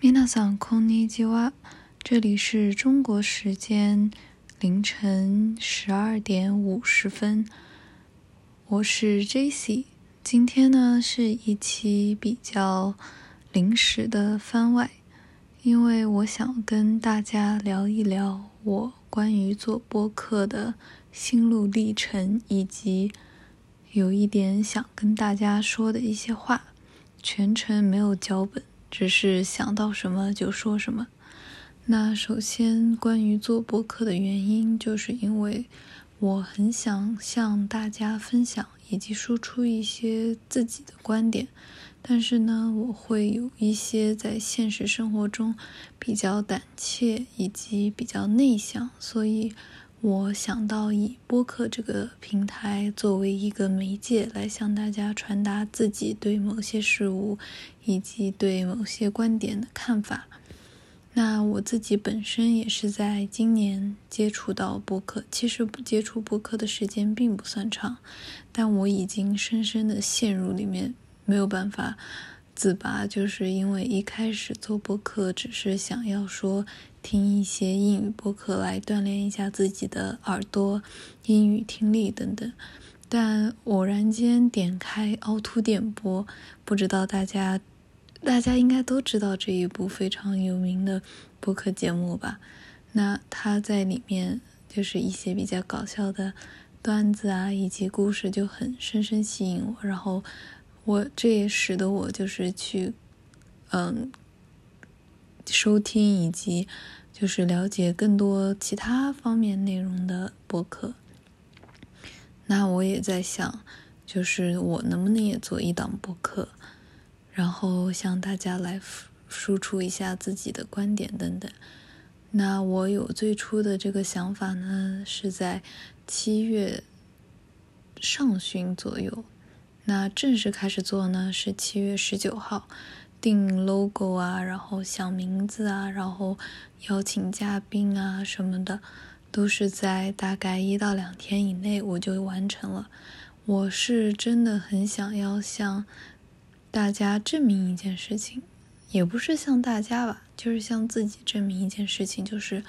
皆さんこんにちは，这里是中国时间凌晨十二点五十分，我是 J.C。今天呢是一期比较临时的番外，因为我想跟大家聊一聊我关于做播客的心路历程，以及有一点想跟大家说的一些话。全程没有脚本。 只是想到什么就说什么。那首先，关于做播客的原因，就是因为我很想向大家分享以及输出一些自己的观点，但是呢，我会有一些在现实生活中比较胆怯以及比较内向，所以。我想到以播客这个平台作为一个媒介，来向大家传达自己对某些事物以及对某些观点的看法。那我自己本身也是在今年接触到播客，其实接触播客的时间并不算长，但我已经深深的陷入里面，没有办法。自拔，就是因为一开始做播客只是想要说听一些英语播客来锻炼一下自己的耳朵、英语听力等等。但偶然间点开凹凸电波，不知道大家大家应该都知道这一部非常有名的播客节目吧？那他在里面就是一些比较搞笑的段子啊，以及故事就很深深吸引我，然后。我这也使得我就是去，嗯，收听以及就是了解更多其他方面内容的播客。那我也在想，就是我能不能也做一档播客，然后向大家来输出一下自己的观点等等。那我有最初的这个想法呢，是在七月上旬左右。那正式开始做呢，是七月十九号，定 logo 啊，然后想名字啊，然后邀请嘉宾啊什么的，都是在大概一到两天以内我就完成了。我是真的很想要向大家证明一件事情，也不是向大家吧，就是向自己证明一件事情，就是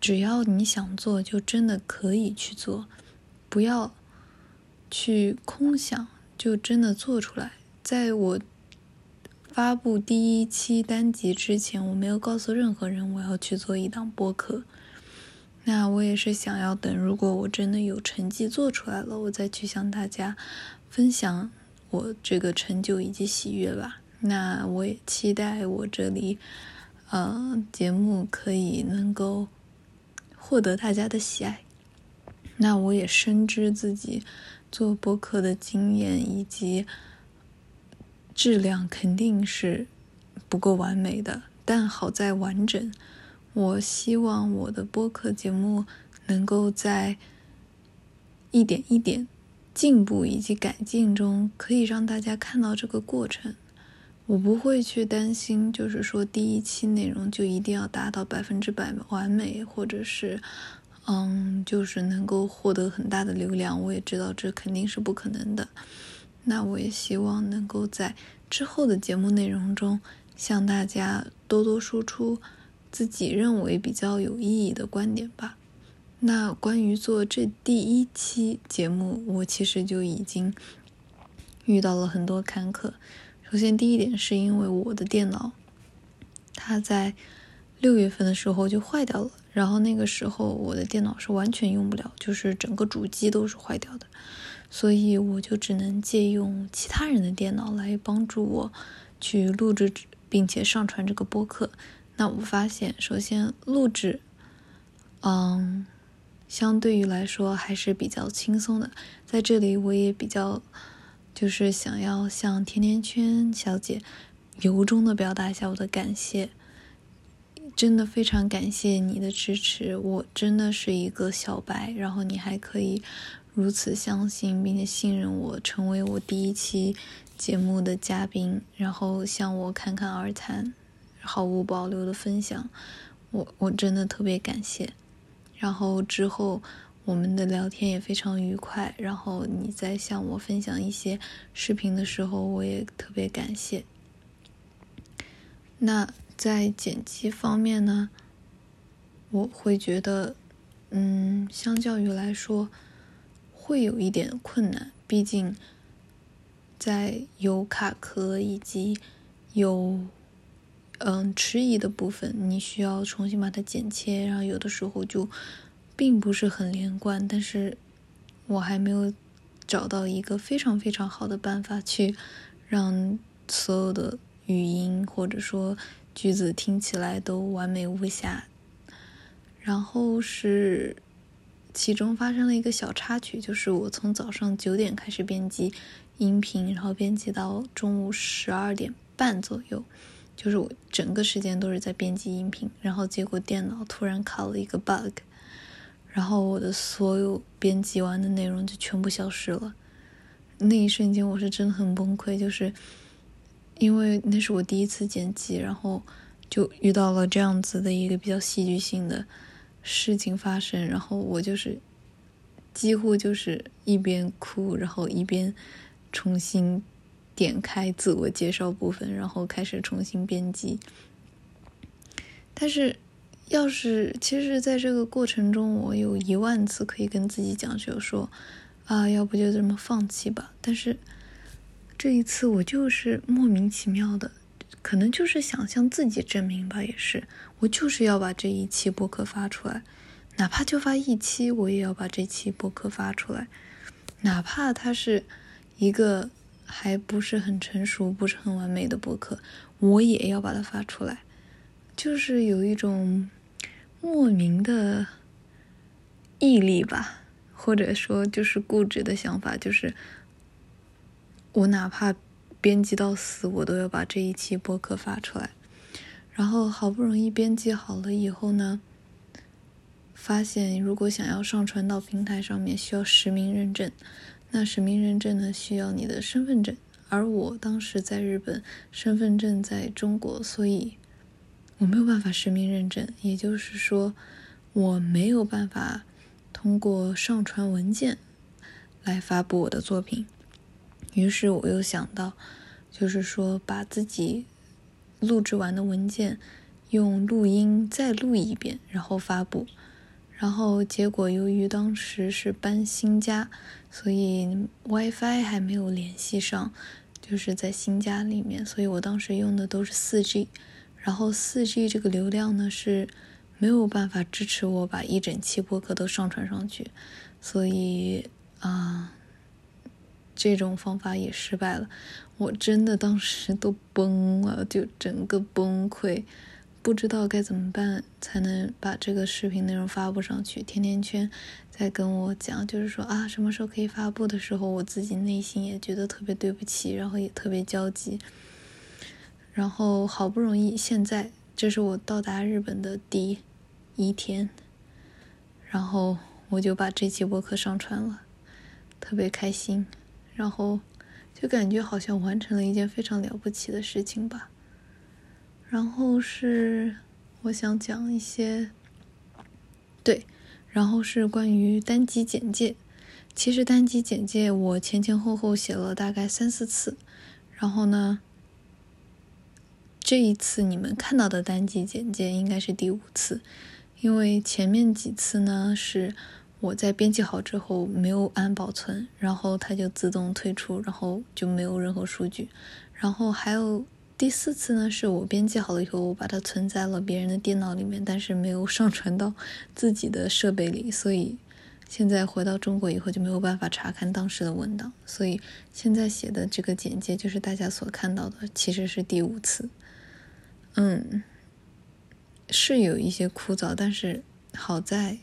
只要你想做，就真的可以去做，不要。去空想，就真的做出来。在我发布第一期单集之前，我没有告诉任何人我要去做一档播客。那我也是想要等，如果我真的有成绩做出来了，我再去向大家分享我这个成就以及喜悦吧。那我也期待我这里，呃，节目可以能够获得大家的喜爱。那我也深知自己。做播客的经验以及质量肯定是不够完美的，但好在完整。我希望我的播客节目能够在一点一点进步以及改进中，可以让大家看到这个过程。我不会去担心，就是说第一期内容就一定要达到百分之百完美，或者是。嗯，就是能够获得很大的流量，我也知道这肯定是不可能的。那我也希望能够在之后的节目内容中，向大家多多输出自己认为比较有意义的观点吧。那关于做这第一期节目，我其实就已经遇到了很多坎坷。首先，第一点是因为我的电脑，它在六月份的时候就坏掉了。然后那个时候我的电脑是完全用不了，就是整个主机都是坏掉的，所以我就只能借用其他人的电脑来帮助我去录制并且上传这个播客。那我发现，首先录制，嗯，相对于来说还是比较轻松的。在这里我也比较就是想要向甜甜圈小姐由衷的表达一下我的感谢。真的非常感谢你的支持，我真的是一个小白，然后你还可以如此相信并且信任我，成为我第一期节目的嘉宾，然后向我侃侃而谈，毫无保留的分享，我我真的特别感谢。然后之后我们的聊天也非常愉快，然后你在向我分享一些视频的时候，我也特别感谢。那在剪辑方面呢，我会觉得，嗯，相较于来说，会有一点困难。毕竟，在有卡壳以及有嗯迟疑的部分，你需要重新把它剪切，然后有的时候就并不是很连贯。但是我还没有找到一个非常非常好的办法去让所有的。语音或者说句子听起来都完美无瑕，然后是其中发生了一个小插曲，就是我从早上九点开始编辑音频，然后编辑到中午十二点半左右，就是我整个时间都是在编辑音频，然后结果电脑突然卡了一个 bug，然后我的所有编辑完的内容就全部消失了，那一瞬间我是真的很崩溃，就是。因为那是我第一次剪辑，然后就遇到了这样子的一个比较戏剧性的事情发生，然后我就是几乎就是一边哭，然后一边重新点开自我介绍部分，然后开始重新编辑。但是，要是其实在这个过程中，我有一万次可以跟自己讲，就说啊，要不就这么放弃吧。但是。这一次我就是莫名其妙的，可能就是想向自己证明吧，也是我就是要把这一期播客发出来，哪怕就发一期，我也要把这期播客发出来，哪怕它是一个还不是很成熟、不是很完美的播客，我也要把它发出来，就是有一种莫名的毅力吧，或者说就是固执的想法，就是。我哪怕编辑到死，我都要把这一期播客发出来。然后好不容易编辑好了以后呢，发现如果想要上传到平台上面，需要实名认证。那实名认证呢，需要你的身份证。而我当时在日本，身份证在中国，所以我没有办法实名认证。也就是说，我没有办法通过上传文件来发布我的作品。于是我又想到，就是说把自己录制完的文件用录音再录一遍，然后发布。然后结果由于当时是搬新家，所以 WiFi 还没有联系上，就是在新家里面，所以我当时用的都是 4G。然后 4G 这个流量呢是没有办法支持我把一整期播客都上传上去，所以啊。这种方法也失败了，我真的当时都崩了，就整个崩溃，不知道该怎么办才能把这个视频内容发布上去。甜甜圈在跟我讲，就是说啊，什么时候可以发布的时候，我自己内心也觉得特别对不起，然后也特别焦急。然后好不容易现在，这是我到达日本的第一天，然后我就把这期播客上传了，特别开心。然后就感觉好像完成了一件非常了不起的事情吧。然后是我想讲一些，对，然后是关于单集简介。其实单集简介我前前后后写了大概三四次，然后呢，这一次你们看到的单集简介应该是第五次，因为前面几次呢是。我在编辑好之后没有按保存，然后它就自动退出，然后就没有任何数据。然后还有第四次呢，是我编辑好了以后，我把它存在了别人的电脑里面，但是没有上传到 自己的设备里，所以现在回到中国以后就没有办法查看当时的文档。所以现在写的这个简介就是大家所看到的，其实是第五次。嗯，是有一些枯燥，但是好在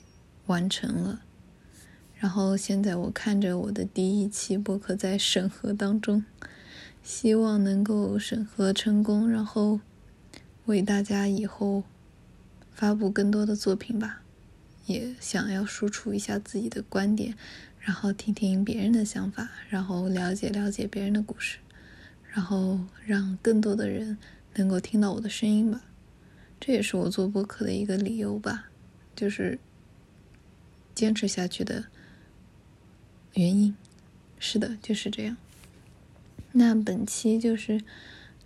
完成了。然后现在我看着我的第一期播客在审核当中，希望能够审核成功，然后为大家以后发布更多的作品吧。也想要输出一下自己的观点，然后听听别人的想法，然后了解了解别人的故事，然后让更多的人能够听到我的声音吧。这也是我做播客的一个理由吧，就是坚持下去的。原因，是的，就是这样。那本期就是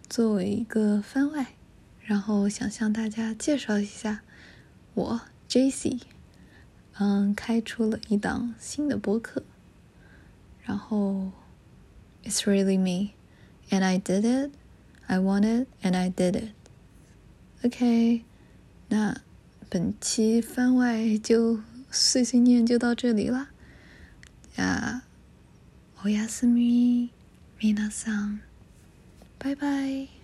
作为一个番外，然后想向大家介绍一下，我 J.C. 嗯，开出了一档新的播客，然后 It's really me, and I did it, I want it, and I did it. OK，那本期番外就碎碎念就到这里じゃあおやすみ皆さん。バイバイ。